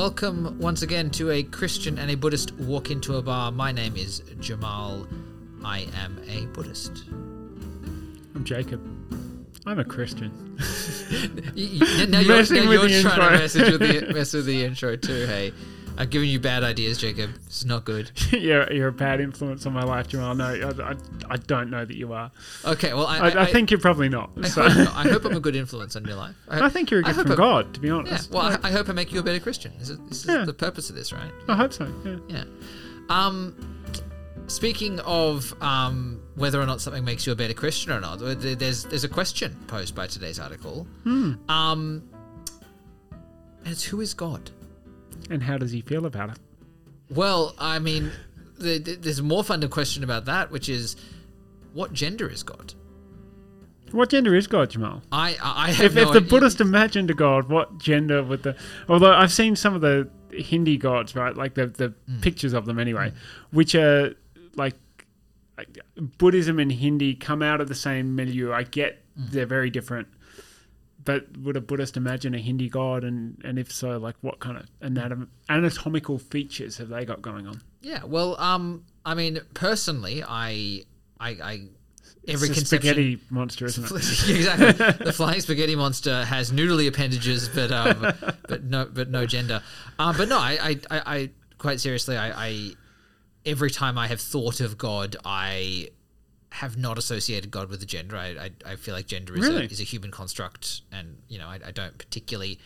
Welcome once again to a Christian and a Buddhist walk into a bar. My name is Jamal. I am a Buddhist. I'm Jacob. I'm a Christian. You- you- now you're, now you're trying to intro. message with the, mess with the intro too. Hey, I'm giving you bad ideas, Jacob. It's not good. you're, you're a bad influence on my life, Jamal. No, I, I, I don't know that you are. Okay, well, I, I, I, think you're probably not. I, so. hope. I hope I'm a good influence on your life. I think you're a gift hope from I'm- God, to be Yeah, honest. well, Like, I, I hope I make you a better Christian. This is, this is Yeah. the purpose of this, right? I hope so. Yeah. Yeah. Um, speaking of um, whether or not something makes you a better Christian or not, there's there's a question posed by today's article. Hmm. Um, and it's who is God? And how does he feel about it? Well, I mean, the, the, there's a more fundamental question about that, which is, what gender is God? What gender is God, Jamal? I I, If, no if the. Buddhist imagined a God, what gender would the. Although I've seen some of the Hindi gods, right? Like the, the Hmm. pictures of them anyway, which are like. like, Buddhism and Hindi come out of the same milieu. I get Hmm. they're very different. But would a Buddhist imagine a Hindu god? And, and if so, like what kind of anatom- anatomical features have they got going on? Yeah, well, um, I mean, personally, I I, I every it's spaghetti monster, isn't it? exactly. The flying spaghetti monster has noodly appendages, but um, but no, but no gender. Um, but no, I, I, I, I quite seriously, I, I, every time I have thought of God, I have not associated God with a gender. I, I, I feel like gender is Really? a is a human construct, and you know, I, I don't particularly.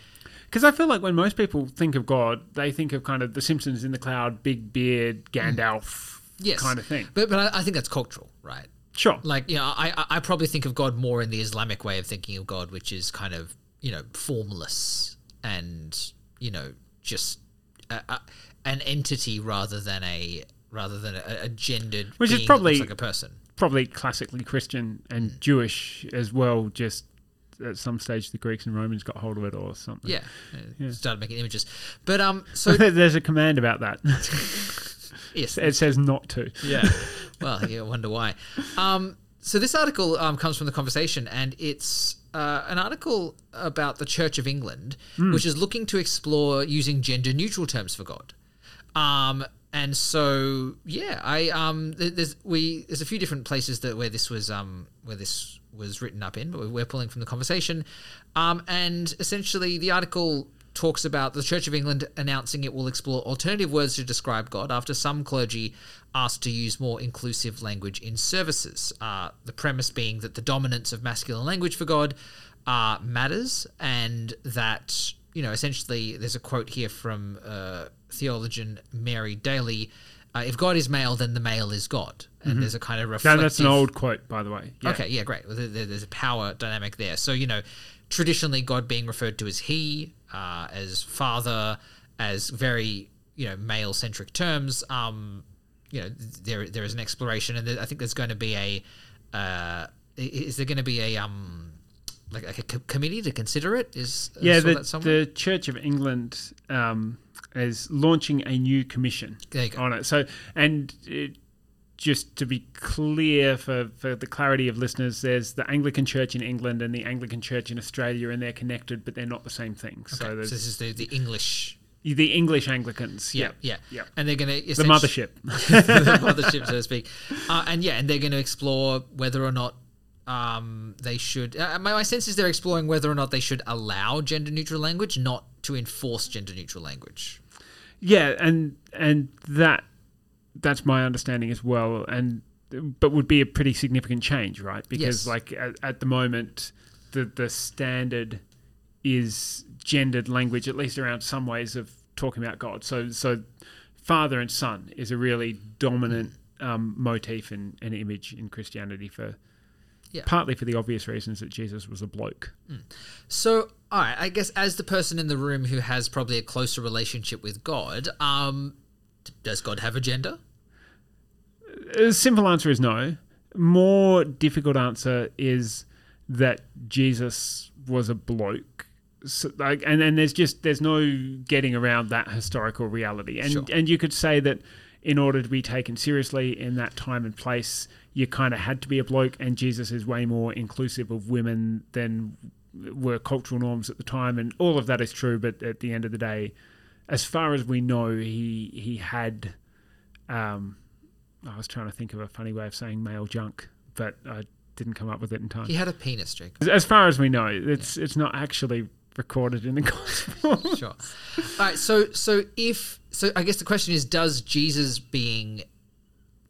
Because I feel like when most people think of God, they think of kind of the Simpsons in the cloud, big beard, Gandalf mm. Yes, kind of thing. But but I, I think that's cultural, right? Sure. like you know I, I probably think of god more in the islamic way of thinking of god which is kind of you know formless and you know just a, a, an entity rather than a rather than a, a gendered Which is probably- looks like a person Probably classically Christian and Mm. Jewish as well. Just at some stage, the Greeks and Romans got hold of it or something. yeah, uh, started making images but um so There's a command about that. yes it says not to. Yeah. well, you wonder why. Um, so this article um, comes from the conversation, and it's uh, an article about the Church of England, which is looking to explore using gender-neutral terms for God. Um, and so, yeah, I um, there's we there's a few different places that where this was um, where this was written up in, but we're pulling from the conversation. Um, and essentially, the article talks about the Church of England announcing it will explore alternative words to describe God after some clergy asked to use more inclusive language in services. Uh, the premise being that the dominance of masculine language for God uh, matters, and that you know essentially there's a quote here from uh, theologian Mary Daly. Uh, if God is male, then the male is God, and there's a kind of reflective. that's an old quote, by the way. Yeah. Okay, yeah, great. Well, there- there- There's a power dynamic there. So, you know, traditionally God being referred to as he, uh, as father, as very, you know, male centric terms. Um, you know, there there is an exploration, and there, I think there's going to be a. Uh, is there going to be a um, like, like a co- committee to consider it? Is I Yeah, the, the Church of England um, is launching a new commission There you go. on it. So, and it, just to be clear for, for the clarity of listeners, there's the Anglican Church in England and the Anglican Church in Australia, and they're connected, but they're not the same thing. Okay, So so this is the, the English. the English Anglicans. Yeah, Yeah, yeah, yeah. And they're going to the mothership. the mothership, so to speak. Uh, and yeah, and they're going to explore whether or not um, they should. Uh, my, my sense is they're exploring whether or not they should allow gender neutral language, not to enforce gender neutral language. Yeah, and and that that's my understanding as well, and but would be a pretty significant change, right? Yes. Because like at, at the moment, the the standard is gendered language, at least around some ways of talking about God. So so father and son is a really dominant um, motif and an image in Christianity for. Yeah. Partly for the obvious reasons that Jesus was a bloke. So, all right, I guess as the person in the room who has probably a closer relationship with God, um, does God have a gender? A simple answer is no. More difficult answer is that Jesus was a bloke. So, like, and and there's just there's no getting around that historical reality. And Sure. and you could say that in order to be taken seriously in that time and place, you kind of had to be a bloke. And Jesus is way more inclusive of women than were cultural norms at the time. And all of that is true. But at the end of the day, as far as we know, he he had. Um, I was trying to think of a funny way of saying male junk, but I didn't come up with it in time. He had a penis streak. As far as we know, it's it's not actually recorded in the gospel. Sure. All right. So so if so, I guess the question is: Does Jesus being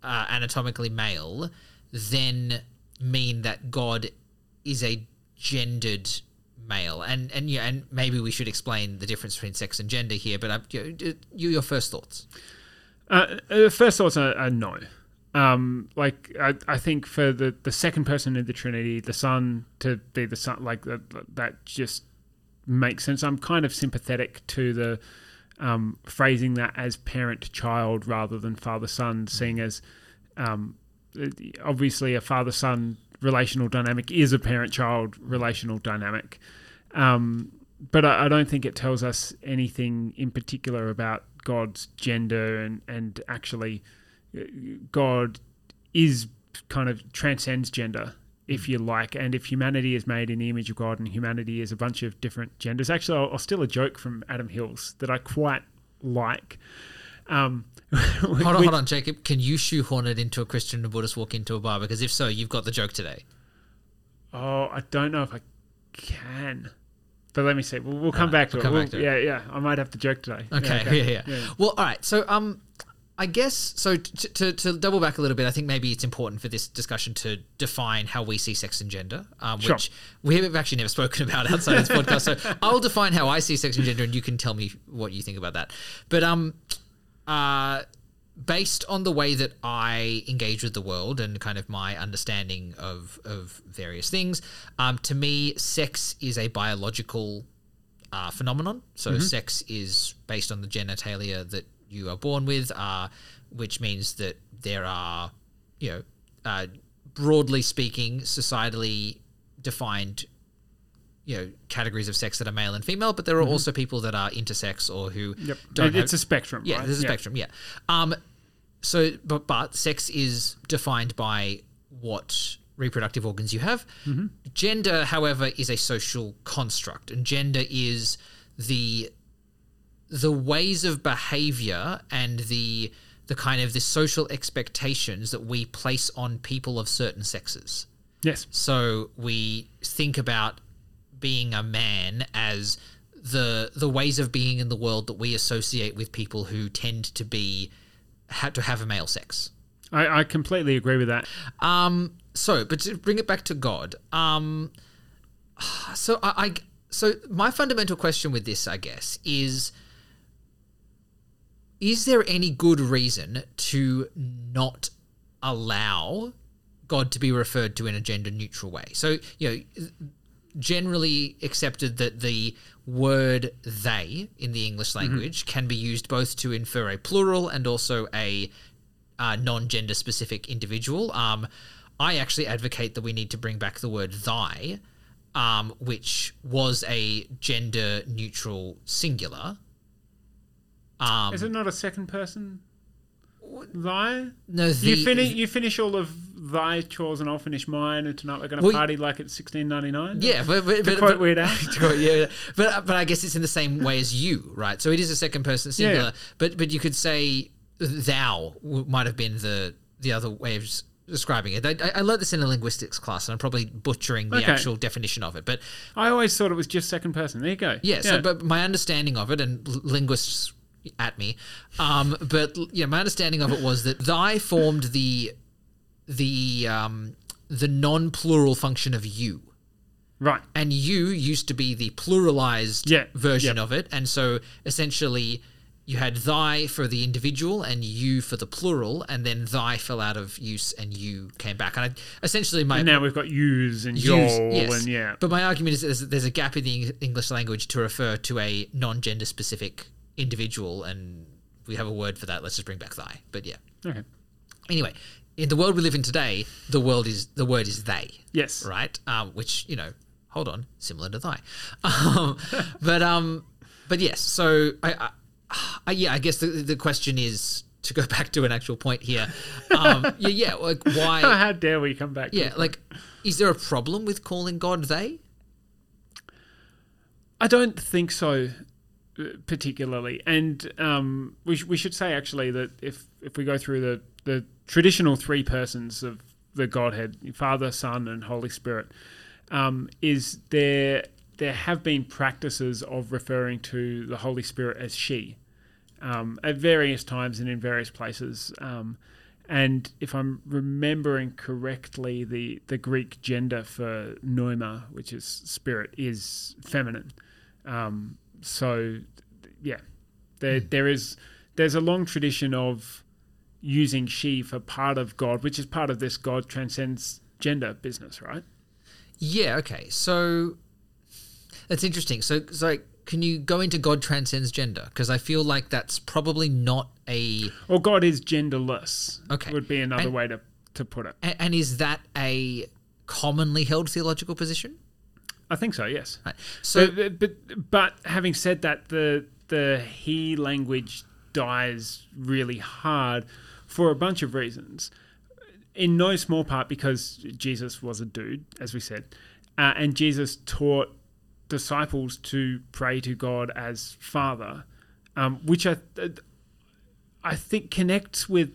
uh, anatomically male then mean that God is a gendered male? And and yeah, and maybe we should explain the difference between sex and gender here. But uh, you, you your first thoughts? Uh, uh, first thoughts are, are no. Um, like I, I think for the, the second person in the Trinity, the Son to be the Son, like that, that just makes sense. I'm kind of sympathetic to the um, phrasing that as parent child rather than father son, seeing as um, obviously a father son relational dynamic is a parent child relational dynamic. Um, but I, I, don't think it tells us anything in particular about God's gender and, and actually uh, God is kind of transcends gender if you like, and if humanity is made in the image of God and humanity is a bunch of different genders. Actually, I'll, I'll steal a joke from Adam Hills that I quite like. Um, hold on, hold on, Jacob. Can you shoehorn it into a Christian and a Buddhist walk into a bar? Because if so, you've got the joke today. Oh, I don't know if I can. But let me see. We'll, we'll come, back, to we'll come back to it. Yeah, yeah. I might have the joke today. Okay, yeah, okay. Yeah, yeah, yeah, Well, all right. So, um, I guess so. To, to, to, double back a little bit, I think maybe it's important for this discussion to define how we see sex and gender, um, sure. which we have actually never spoken about outside this podcast. So I'll define how I see sex and gender, and you can tell me what you think about that. But um, uh, based on the way that I engage with the world and kind of my understanding of of various things, um, to me, sex is a biological uh, phenomenon. So mm-hmm. sex is based on the genitalia that you are born with, uh, which means that there are, you know, uh, broadly speaking, societally defined, you know, categories of sex that are male and female, but there are mm-hmm. also people that are intersex or who yep. don't. It's have, a spectrum. Yeah, right? there's a yeah. spectrum. Yeah. Um, so, but but sex is defined by what reproductive organs you have. Mm-hmm. Gender, however, is a social construct, and gender is the the ways of behavior and the the kind of the social expectations that we place on people of certain sexes. Yes. So we think about being a man as the the ways of being in the world that we associate with people who tend to be had to have a male sex. I, I completely agree with that. Um. So, but to bring it back to God. Um. So I, I so my fundamental question with this, I guess, is is there any good reason to not allow God to be referred to in a gender neutral way? So, you know, generally accepted that the word they in the English mm-hmm. language mm-hmm. can be used both to infer a plural and also a uh, non gender specific individual. Um, I actually advocate that we need to bring back the word thy, um, which was a gender neutral singular. Um, Is it not a second person? Thy? No, the, you finish. You finish all of thy chores, and I'll finish mine. And tonight we're going to well, party like it's sixteen ninety nine. Yeah, but, but, but, quite but, weird. yeah, but but I guess it's in the same way as you, right? So it is a second person singular. Yeah. But but you could say thou might have been the the other way of describing it. I, I learned this in a linguistics class, and I'm probably butchering the okay. actual definition of it. But I always thought it was just second person. There you go. Yeah. yeah. So, but my understanding of it, and linguists at me. Um, but yeah, my understanding of it was that thy formed the the um, the non plural function of you. Right. And you used to be the pluralized yeah. version of it. And so essentially you had thy for the individual and you for the plural, and then thy fell out of use and you came back. And I, essentially, my and now we've got use and y'all yes. and yeah. But my argument is there's, a gap in the English language to refer to a non-gender specific individual, and we have a word for that. Let's just bring back thy. But yeah. Okay. Anyway, in the world we live in today, the world is the word is they. Yes. Right. Um, which you know, hold on, similar to thy. Um, but um, but yes. So I, I, I, yeah, I guess the the question is to go back to an actual point here. Um, yeah, yeah. Like why? How dare we come back? Yeah. Like, is there a problem with calling God they? I don't think so particularly. And um, we, sh- we should say actually that if if we go through the the traditional three persons of the Godhead, Father, Son, and Holy Spirit, um, is there there have been practices of referring to the Holy Spirit as she um, at various times and in various places. Um, and if I'm remembering correctly, the, the Greek gender for pneuma, which is spirit, is feminine. Um, so, yeah, there hmm. there is there's a long tradition of using she for part of God, which is part of this God transcends gender business, right? Yeah. Okay. So that's interesting. So, so can you go into God transcends gender? Because I feel like that's probably not a. Or God is genderless. Okay. Would be another And- way to to put it. And, and is that a commonly held theological position? I think so. Yes. Right. So, but, but but having said that, the the he language dies really hard for a bunch of reasons. In no small part because Jesus was a dude, as we said, uh, and Jesus taught disciples to pray to God as Father, um, which I I think connects with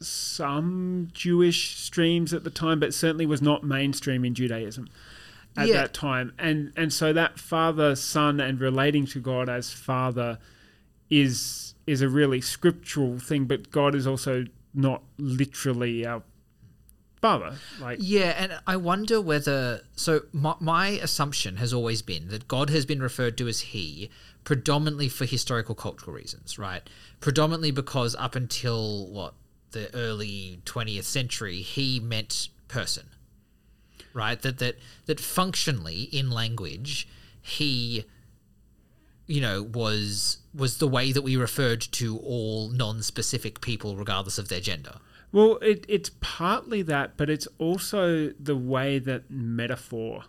some Jewish streams at the time, but certainly was not mainstream in Judaism at Yeah. that time. And and so that father son and relating to God as father is is a really scriptural thing, but God is also not literally our father. Like Yeah, and I wonder whether. So, my, my assumption has always been that God has been referred to as He predominantly for historical cultural reasons, right? Predominantly because up until what the early 20th century, He meant person, right? That that that functionally in language, He, you know, was was the way that we referred to all non-specific people, regardless of their gender. Well, it, it's partly that, but it's also the way that metaphor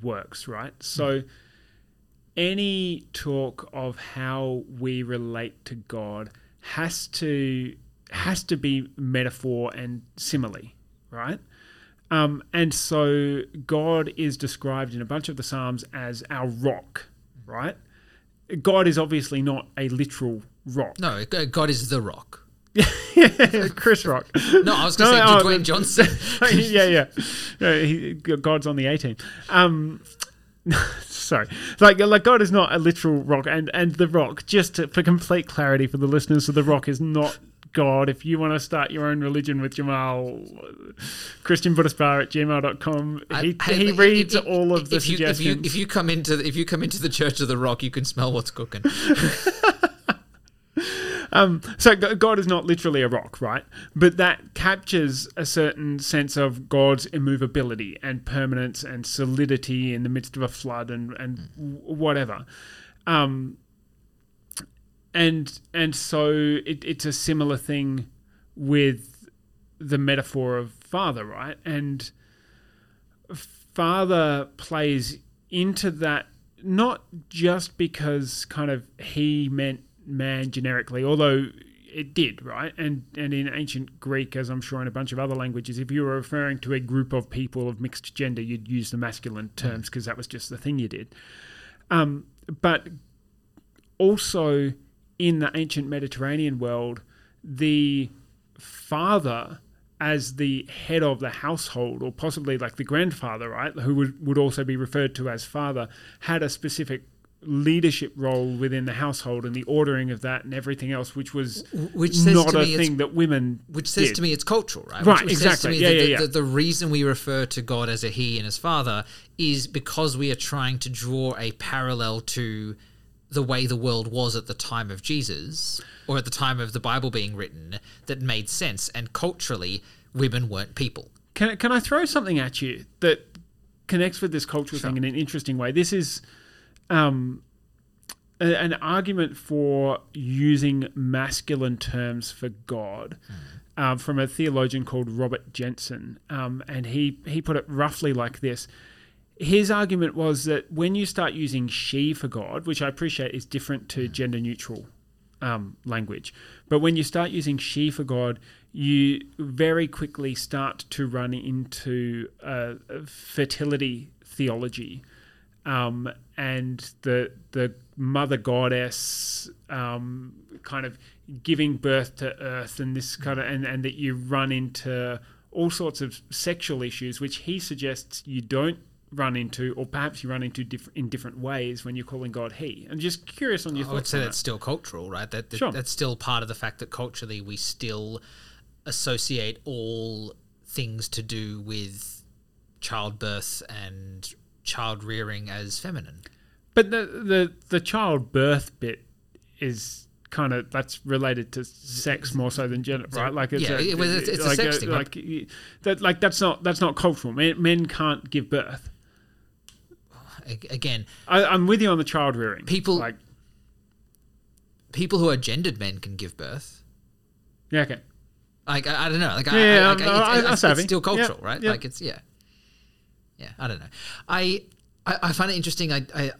works, right? Hmm. So, any talk of how we relate to God has to has to be metaphor and simile, right? Um, and so, God is described in a bunch of the Psalms as our rock, right? God is obviously not a literal rock. No, God is the Rock. Chris Rock. No, I was going to No, say Dwayne the- Johnson. yeah, yeah. he, God's on the A team. Um, sorry, like like God is not a literal rock, and and the rock. Just to, for complete clarity for the listeners, so the rock is not. God, if you want to start your own religion with Jamal, Christian Buddhist Bar at gmail.com, he, I- he reads if- all of the if you, if suggestions. you if you come into the, if you come into the Church of the Rock, you can smell what's cooking. Um, so God is not literally a rock, right? But that captures a certain sense of God's immovability and permanence and solidity in the midst of a flood and and w- whatever. Um, and and so it, it's a similar thing with the metaphor of father, right? And father plays into that not just because kind of he meant man generically, although it did, right? And and in ancient Greek, as I'm sure in a bunch of other languages, if you were referring to a group of people of mixed gender, you'd use the masculine terms because that was just the thing you did. Um, but also in the ancient Mediterranean world, the father as the head of the household, or possibly like the grandfather, right, who would, would also be referred to as father, had a specific leadership role within the household and the ordering of that and everything else, which was Which says not a thing that women Which says did. to me it's cultural, right? Right, Which, which says to exactly. me Yeah, that yeah, the, yeah. The, the reason we refer to God as a He and as Father is because we are trying to draw a parallel to the way the world was at the time of Jesus or at the time of the Bible being written that made sense. And culturally, women weren't people. Can, can I throw something at you that connects with this cultural thing in an interesting way? This is um, a- an argument for using masculine terms for God um, from a theologian called Robert Jenson. Um, and he, he put it roughly like this. His argument was that when you start using she for God, which I appreciate is different to gender neutral um, language. But when you start using she for God, you very quickly start to run into uh, fertility theology um, and the the mother goddess um, kind of giving birth to Earth, and this kind of and, and that you run into all sorts of sexual issues, which he suggests you don't run into, or perhaps you run into diff- in different ways when you're calling God He. I'm just curious on your I would say that's still cultural, right? That, that Sure. that's still part of the fact that culturally we still associate all things to do with childbirth and child rearing as feminine. But the the the childbirth bit is kind of that's related to sex more so than gender, right? Like it's Yeah, a, it's- it's a like sex thing, right? Like that, like that's not that's not cultural. Men, men can't give birth. Again, I, I'm with you on the child rearing. People- like people who are gendered men can give birth. yeah, okay. Like I, I don't know. Like Yeah, I, yeah, like, I'm- it's, I- it's, it's savvy. still cultural, Yep, right? yep. Like it's yeah, yeah. I don't know. I I, I find it interesting. I, I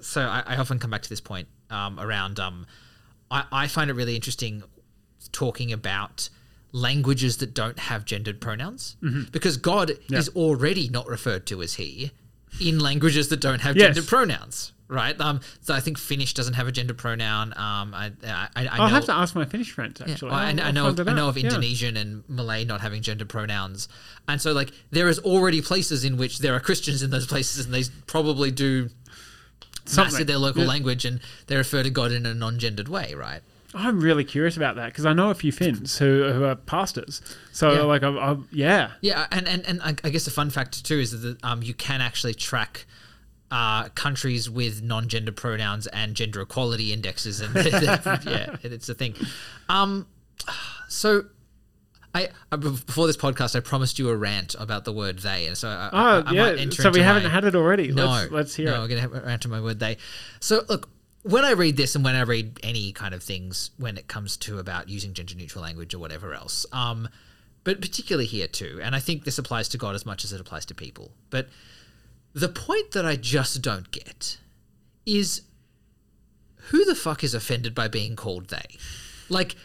so I, I often come back to this point um, around. Um, I, I find it really interesting talking about languages that don't have gendered pronouns Mm-hmm. because God is already not referred to as he in languages that don't have Yes. gendered pronouns. Right, um, so I think Finnish doesn't have a gender pronoun. Um, I, I, I, I I'll have to ask my Finnish friends yeah, actually. well, I, I know. Of, I know of Yeah. Indonesian and Malay not having gender pronouns, and so like there is already places in which there are Christians in those places, and they probably do Something. master their local Yeah. language, and they refer to God in a non-gendered way, right? I'm really curious about that because I know a few Finns who, who are pastors. So Yeah. like, I'm, I'm, yeah, Yeah, and and, and I I guess the fun fact too is that um, you can actually track. Uh, countries with non-gender pronouns and gender equality indexes, and yeah, it's a thing. Um, so I, I before this podcast, I promised you a rant about the word "they," and so I, oh I, I yeah. might enter So we haven't my- had it already. No, let's, let's hear no, it. I'm gonna have a rant to my word "they." So look, when I read this, and when I read any kind of things, when it comes to about using gender-neutral language or whatever else, um, but particularly here too, and I think this applies to God as much as it applies to people, but the point that I just don't get is who the fuck is offended by being called they? Like,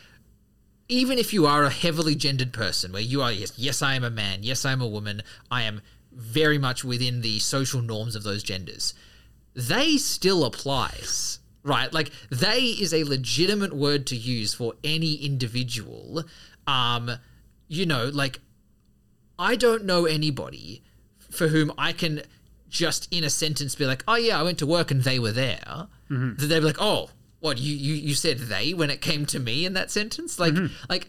even if you are a heavily gendered person, where you are, yes, yes, I am a man, yes, I am a woman, I am very much within the social norms of those genders, they still applies, right? Like, they is a legitimate word to use for any individual. Um, you know, like, I don't know anybody for whom I can just in a sentence be like, oh yeah, I went to work and they were there. That they'd be like, oh, what you, you you said they when it came to me in that sentence? Like like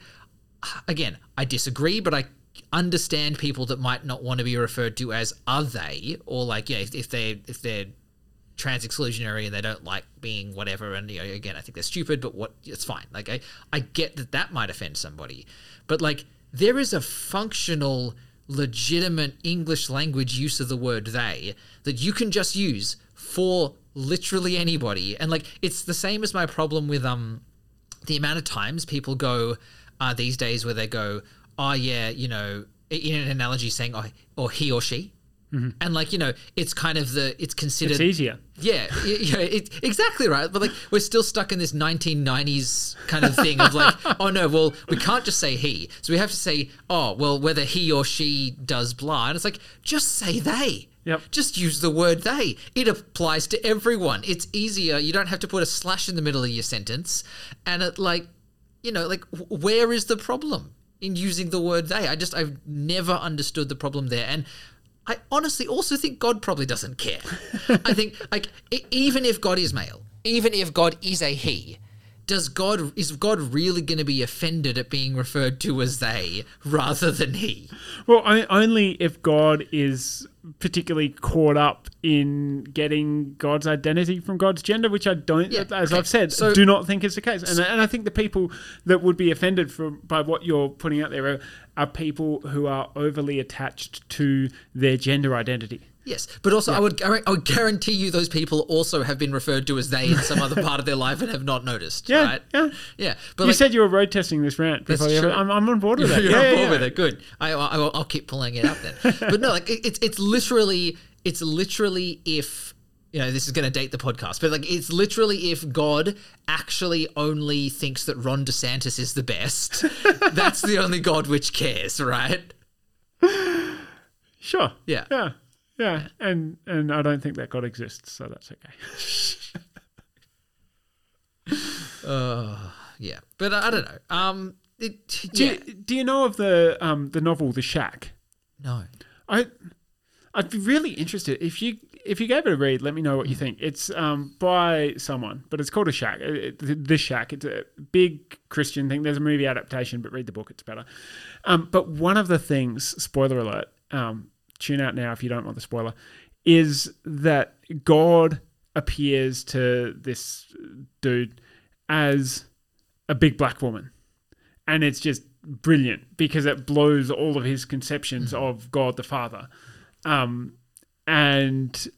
again, I disagree, but I understand people that might not want to be referred to as are they or like yeah if, if they if they're trans exclusionary and they don't like being whatever and you know again I think they're stupid but what it's fine. Like I I get that that might offend somebody but like there is a functional legitimate English language use of the word they that you can just use for literally anybody. And like it's the same as my problem with um the amount of times people go uh, these days where they go, oh yeah, you know, in an analogy saying, oh, or he or she, Mm-hmm. and like you know, it's kind of the it's considered It's easier. yeah, yeah, it, exactly right. But like, we're still stuck in this 1990s kind of thing of like, oh no, well, we can't just say he, so we have to say, oh, well, whether he or she does blah, and it's like, just say they. Yep. Just use the word they. It applies to everyone. It's easier. You don't have to put a slash in the middle of your sentence, and it like, you know, like, where is the problem in using the word they? I just, I've never understood the problem there, and. I honestly also think God probably doesn't care. I think like even if God is male, even if God is a he, does God is God really going to be offended at being referred to as they rather than he? Well, I, only if God is particularly caught up in getting God's identity from God's gender, which I don't, Yeah, as okay. I've said, So- do not think is the case. And, and I think the people that would be offended from by what you're putting out there are, are people who are overly attached to their gender identity. Yes, but also I would I would guarantee you those people also have been referred to as they in some other part of their life and have not noticed. Yeah, right? yeah. yeah. But you like, said you were road testing this rant. Before you- true. I'm, I'm on board with that. You're yeah, on board yeah. with it. Good. I, I, will- I'll keep pulling it out then. but no, like it, it's it's literally it's literally if you know this is going to date the podcast, but like it's literally if God actually only thinks that Ron DeSantis is the best, that's the only God which cares, right? Sure. Yeah. Yeah. Yeah, and and I don't think that God exists, so that's okay. Uh, yeah, but I don't know. Um, it, Do yeah, you, do you know of the um the novel The Shack? no. I I'd be really interested if you if you gave it a read. Let me know what you think. It's um by someone, but it's called a shack. It, it, the Shack. It's a big Christian thing. There's a movie adaptation, but read the book. It's better. Um, but one of the things, spoiler alert. Um, tune out now if you don't want the spoiler. Is that God appears to this dude as a big black woman and it's just brilliant because it blows all of his conceptions of God the Father. Um, and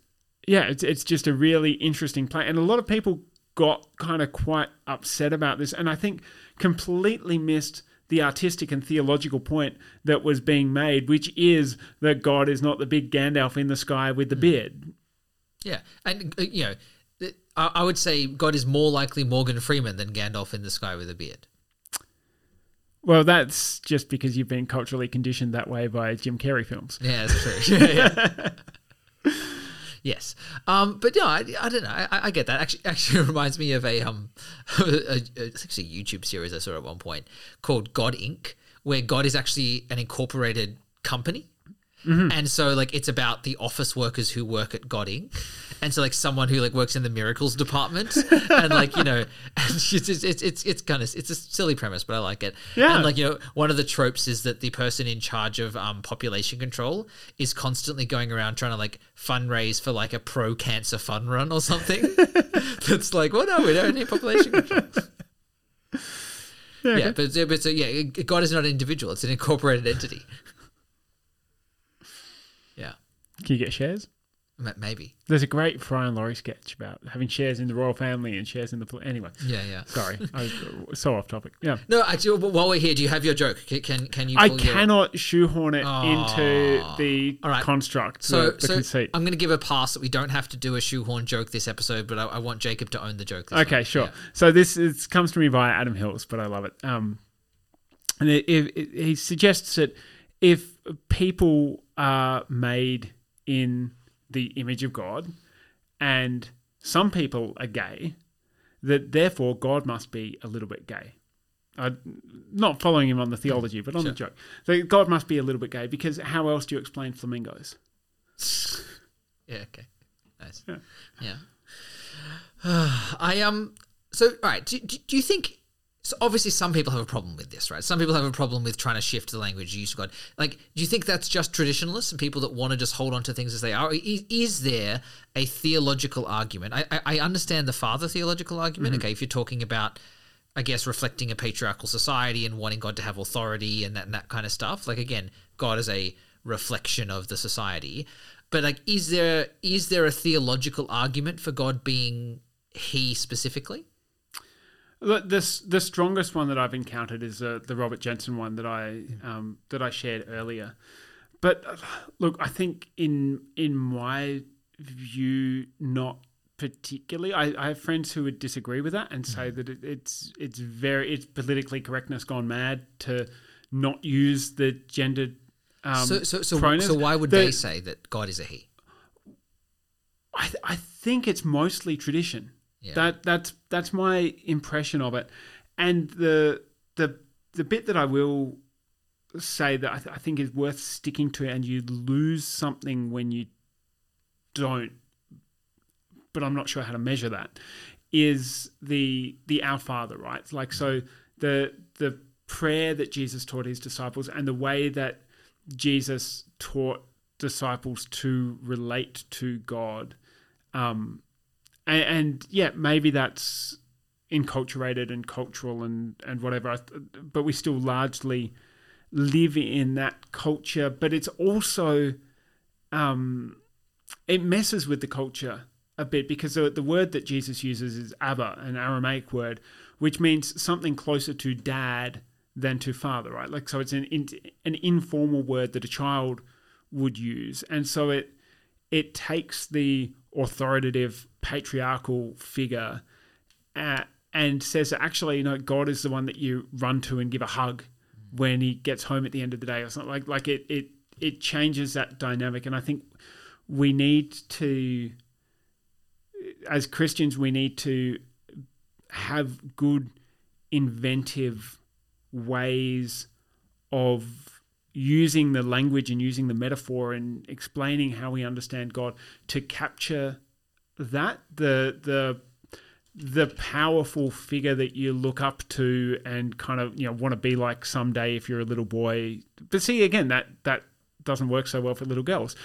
yeah, it's it's just a really interesting play, and a lot of people got kind of quite upset about this, and I think completely missed the artistic and theological point that was being made, which is that God is not the big Gandalf in the sky with the beard. Yeah, and uh, you know, I, I would say God is more likely Morgan Freeman than Gandalf in the sky with a beard. Well, that's just because you've been culturally conditioned that way by Jim Carrey films. Yeah, that's true. yeah, yeah. yes, um, but no, I, I don't know. I, I get that. Actually, actually, it reminds me of a um, a, a, it's actually a YouTube series I saw at one point called God Inc., where God is actually an incorporated company. And so, like, it's about the office workers who work at God Inc. And so, like, someone who like works in the miracles department, and like, you know, and it's it's it's it's, it's kind of it's a silly premise, but I like it. Yeah. And like, you know, one of the tropes is that the person in charge of um, population control is constantly going around trying to like fundraise for like a pro cancer fun run or something. That's like, well, no, we don't need population control. Yeah, Yeah, but, but so yeah, God is not an individual; it's an incorporated entity. Can you get shares? Maybe. There's a great Fry and Laurie sketch about having shares in the royal family and shares in the. Pol- anyway, Yeah, yeah. sorry, I was so off topic. Yeah. No, actually, while we're here, do you have your joke? Can can, you? I your- cannot shoehorn it into the right. construct, So, the, the so. I'm going to give a pass that we don't have to do a shoehorn joke this episode, but I, I want Jacob to own the joke. This Okay, time. sure. Yeah. So this is, comes to me via Adam Hills, but I love it. Um, and it, it, it- he suggests that if people are made in the image of God, and some people are gay, that therefore God must be a little bit gay. I'm not following him on the theology, but on the joke. So God must be a little bit gay because how else do you explain flamingos? Yeah. Okay. Nice. Yeah. Yeah. I um. So, all right. Do, do, do you think? So obviously, some people have a problem with this, right? Some people have a problem with trying to shift the language use of God. Like, do you think that's just traditionalists and people that want to just hold on to things as they are? Is, is there a theological argument? I, I, I understand the father theological argument. Mm-hmm. Okay, if you're talking about, I guess, reflecting a patriarchal society and wanting God to have authority and that and that kind of stuff. Like, again, God is a reflection of the society. But like, is there is there a theological argument for God being He specifically? The, the, the strongest one that I've encountered is uh, the Robert Jenson one that I um, that I shared earlier. But uh, look, I think in in my view, not particularly. I, I have friends who would disagree with that and say that it, it's it's very it's politically correctness gone mad to not use the gendered. Um, so so so, pronouns. so why would The- they say that God is a He? I, th- I think it's mostly tradition. That that's that's my impression of it, and the the the bit that I will say that I, th- I think is worth sticking to, and you lose something when you don't. But I'm not sure how to measure that. Is the the Our Father right? Like so the the prayer that Jesus taught his disciples, and the way that Jesus taught disciples to relate to God. Um, and, and yeah, maybe that's enculturated and cultural and, and whatever, but we still largely live in that culture. But it's also, um, it messes with the culture a bit because the, the word that Jesus uses is Abba, an Aramaic word, which means something closer to dad than to father, right? Like, so it's an, in, an informal word that a child would use. And so it, it takes the authoritative patriarchal figure uh, and says that actually, you know, God is the one that you run to and give a hug when he gets home at the end of the day or something. Like like it it it changes that dynamic. And I think we need to, as Christians, we need to have good, inventive ways of using the language and using the metaphor and explaining how we understand God to capture that the the the powerful figure that you look up to and kind of you know want to be like someday if you're a little boy. But see again that that doesn't work so well for little girls.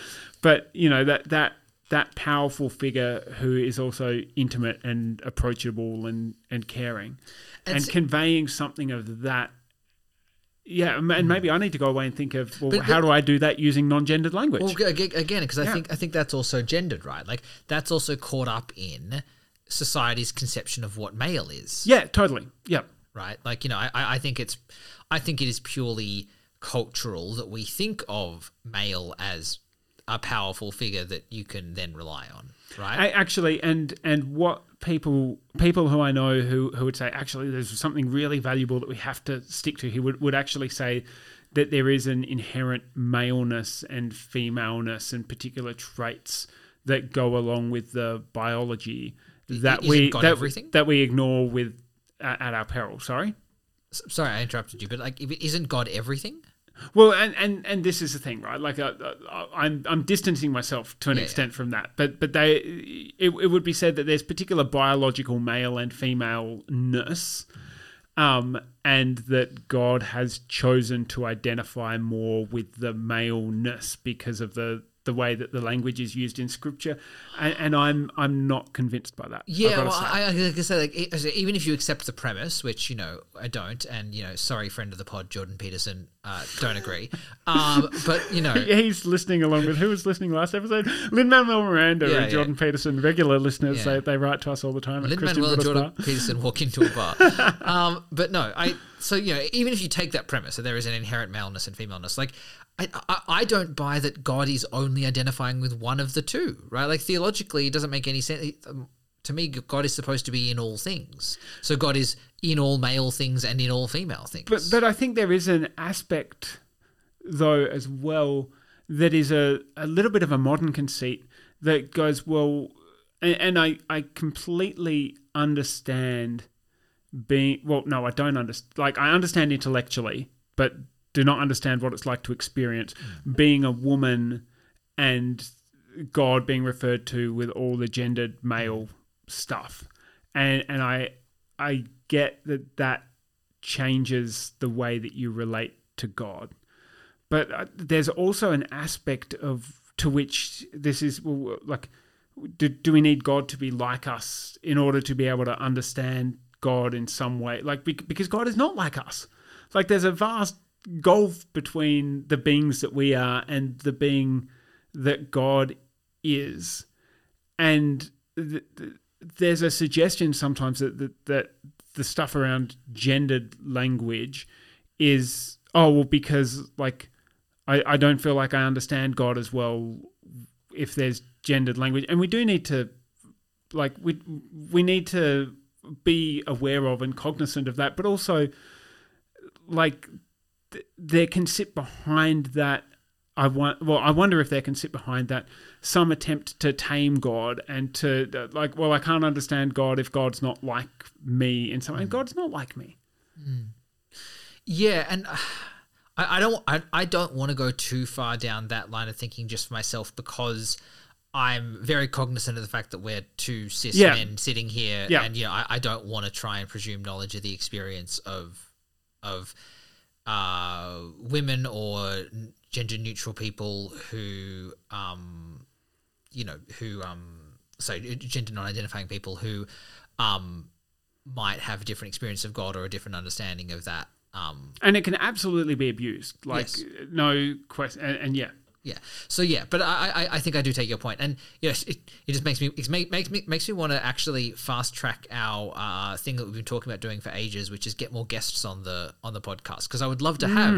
But you know that that that powerful figure who is also intimate and approachable and and caring and, and conveying something of that yeah, and maybe hmm. I need to go away and think of well, but, how do I do that using non-gendered language? Well, again, because I yeah. think I think that's also gendered, right? Like that's also caught up in society's conception of what male is. Yeah, totally. Yeah, right. Like you know, I I think it's I think it is purely cultural that we think of male as a powerful figure that you can then rely on, right? I, actually, and and what people people who I know who who would say actually there's something really valuable that we have to stick to. He would would actually say that there is an inherent maleness and femaleness and particular traits that go along with the biology that Isn't we that, everything? that we ignore with at, at our peril. Sorry. Sorry, I interrupted you, but like, isn't God everything? Well, and, and, and this is the thing, right? Like, uh, uh, I'm I'm distancing myself to an Yeah, extent from that, but but they it, it would be said that there's particular biological male and femaleness, um, and that God has chosen to identify more with the male maleness because of the the way that the language is used in scripture, and, and I'm I'm not convinced by that. Yeah, well. I, I, like I say, like, I even if you accept the premise, which you know I don't, and you know, sorry, friend of the pod, Jordan Peterson, uh, don't agree. Um, but you know, He's listening along with who was listening last episode? Lin Manuel Miranda Yeah, and Jordan Peterson, regular listeners. Yeah. They, they write to us all the time. Lin Manuel and Jordan Bar. Peterson walk into a bar. um, but no, I so you know even if you take that premise that there is an inherent maleness and femaleness, like I, I I don't buy that God is only identifying with one of the two, right? Like theologically, it doesn't make any sense. To me, God is supposed to be in all things. So God is in all male things and in all female things. But but I think there is an aspect though as well that is a, a little bit of a modern conceit that goes well and, and I, I completely understand being well no I don't understand like I understand intellectually but do not understand what it's like to experience mm. being a woman and God being referred to with all the gendered male stuff and and I I get that that changes the way that you relate to God. But uh, there's also an aspect of to which this is like, do, do we need God to be like us in order to be able to understand God in some way? Like, because God is not like us. Like, there's a vast gulf between the beings that we are and the being that God is. And th- th- there's a suggestion sometimes that, that, that the stuff around gendered language is oh well because like I, I don't feel like I understand God as well if there's gendered language. And we do need to like we we need to be aware of and cognizant of that but also like th- there can sit behind that I want well I wonder if there can sit behind that some attempt to tame God and to uh, like well I can't understand God if God's not like me in some and God's not like me Yeah, and uh, I, I don't I, I don't want to go too far down that line of thinking just for myself because I'm very cognizant of the fact that we're two cis Yeah. men sitting here, Yeah. and you know I, I don't want to try and presume knowledge of the experience of of uh, women or gender neutral people who um you know who um so gender non-identifying people who um might have a different experience of God or a different understanding of that um and it can absolutely be abused like Yes. no question and, and yeah Yeah. So yeah, but I, I, I think I do take your point, and yes, it, it just makes me it make, makes me makes me want to actually fast track our uh, thing that we've been talking about doing for ages, which is get more guests on the on the podcast because I would love to have.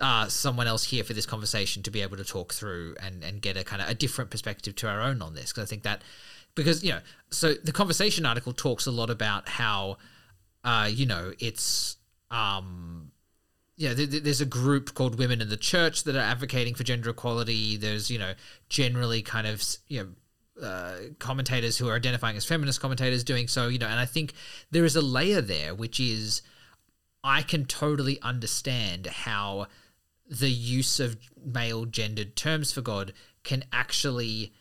Uh, someone else here for this conversation to be able to talk through and, and get a kind of a different perspective to our own on this because I think that because you know so the conversation article talks a lot about how uh, you know it's um, you know, th- th- there's a group called Women in the Church that are advocating for gender equality. There's, you know, generally kind of, you know, uh, commentators who are identifying as feminist commentators doing so, you know, and I think there is a layer there which is I can totally understand how the use of male gendered terms for God can actually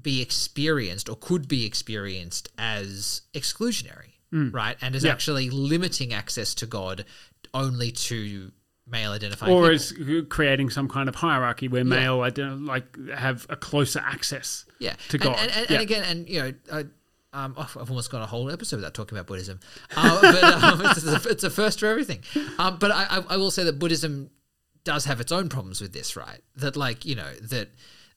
be experienced or could be experienced as exclusionary, right? And is Yeah. actually limiting access to God only to male identifying or people. as creating some kind of hierarchy where male ident- like have a closer access yeah. to And- God. And, and, Yeah. and again, and you know, I, um, oh, I've almost got a whole episode without talking about Buddhism, uh, but um, it's, a, it's a first for everything. Um, but I, I will say that Buddhism does have its own problems with this, right? That like you know that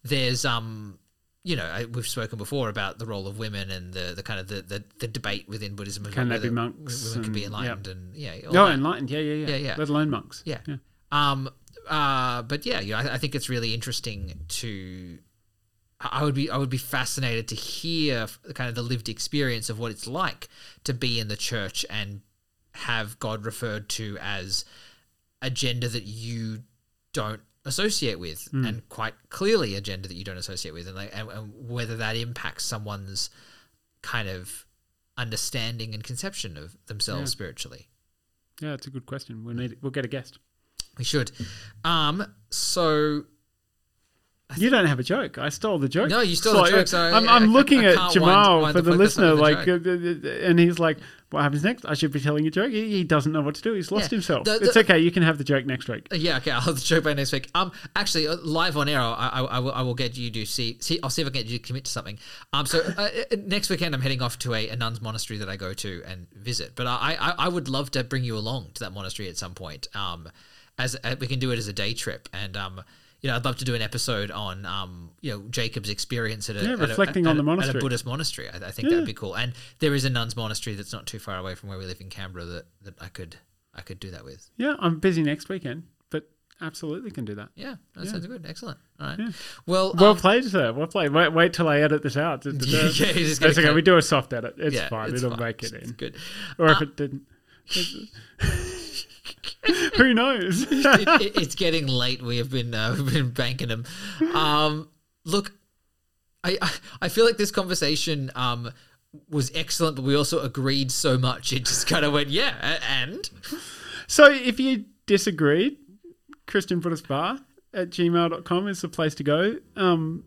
there's um you know I, we've spoken before about the role of women and the, the kind of the, the, the debate within Buddhism. Can they be monks Women can be and- enlightened and yeah. no, that. enlightened. Yeah, yeah, yeah, Yeah, yeah. Let alone monks. Yeah. Um. Uh. But yeah, you know, I, I think it's really interesting to. I I would be I would be fascinated to hear kind of the lived experience of what it's like to be in the church and have God referred to as a gender that you don't associate with, and quite clearly a gender that you don't associate with, and, like, and, and whether that impacts someone's kind of understanding and conception of themselves Yeah. spiritually. Yeah, it's a good question. We'll need. We'll get a guest. We should. Um. So You don't have a joke. I stole the joke. No, you stole the joke, so I'm, I- I'm looking I at Jamal wind- wind for the listener, like, uh, uh, uh, and he's like, "What happens next? I should be telling a joke." He, he doesn't know what to do. He's lost Yeah. himself. The- it's okay. You can have the joke next week. yeah, okay, I'll have the joke by next week. Um, actually, uh, live on air, I, I, I, will, I will get you to see, see. I'll see if I can get you to commit to something. Um, so uh, uh, next weekend, I'm heading off to a, a nun's monastery that I go to and visit. But I, I, I would love to bring you along to that monastery at some point. Um, as uh, we can do it as a day trip, and um, you know, I'd love to do an episode on um, you know, Jacob's experience at a Yeah, at a- reflecting at on a- the at a. Buddhist monastery. I, I think that'd be cool. And there is a nuns monastery that's not too far away from where we live in Canberra that, that I could I could do that with. Yeah, I'm busy next weekend, but absolutely can do that. Yeah, that sounds good. Excellent. All right. Yeah. Well, Well um, played, sir. Well played. Wait, wait till I edit this out. yeah, just That's gotta okay. We do a soft edit. It's yeah, fine. it's It'll fine. make it It's in. good. Or if Uh, it didn't, who knows? it, it- it's getting late. We have been uh, we've been banking them. Um, look, I, I I feel like this conversation um was excellent, but we also agreed so much. It just kind of went, yeah, and so if you disagreed, Christian Buddhist Bar at gmail.com is the place to go. Um,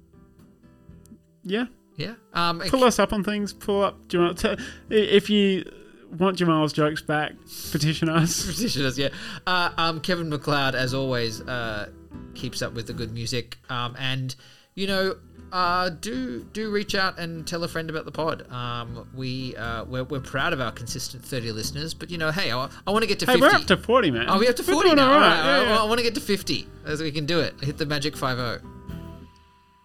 yeah, yeah. Um, pull us up on things. Pull up Do you want to? if you want Jamal's jokes back, petition us. petition us, yeah. Uh, um, Kevin MacLeod, as always, uh, keeps up with the good music. Um, and you know, uh, do do reach out and tell a friend about the pod. Um, we uh, we're, we're proud of our consistent thirty listeners, but you know, hey, I, I want to get to Hey, fifty. we're up to 40, man. oh, we up to forty now. all All right. right, Yeah, I- yeah. I, want to get to fifty, as we can do it. Hit the magic five zero.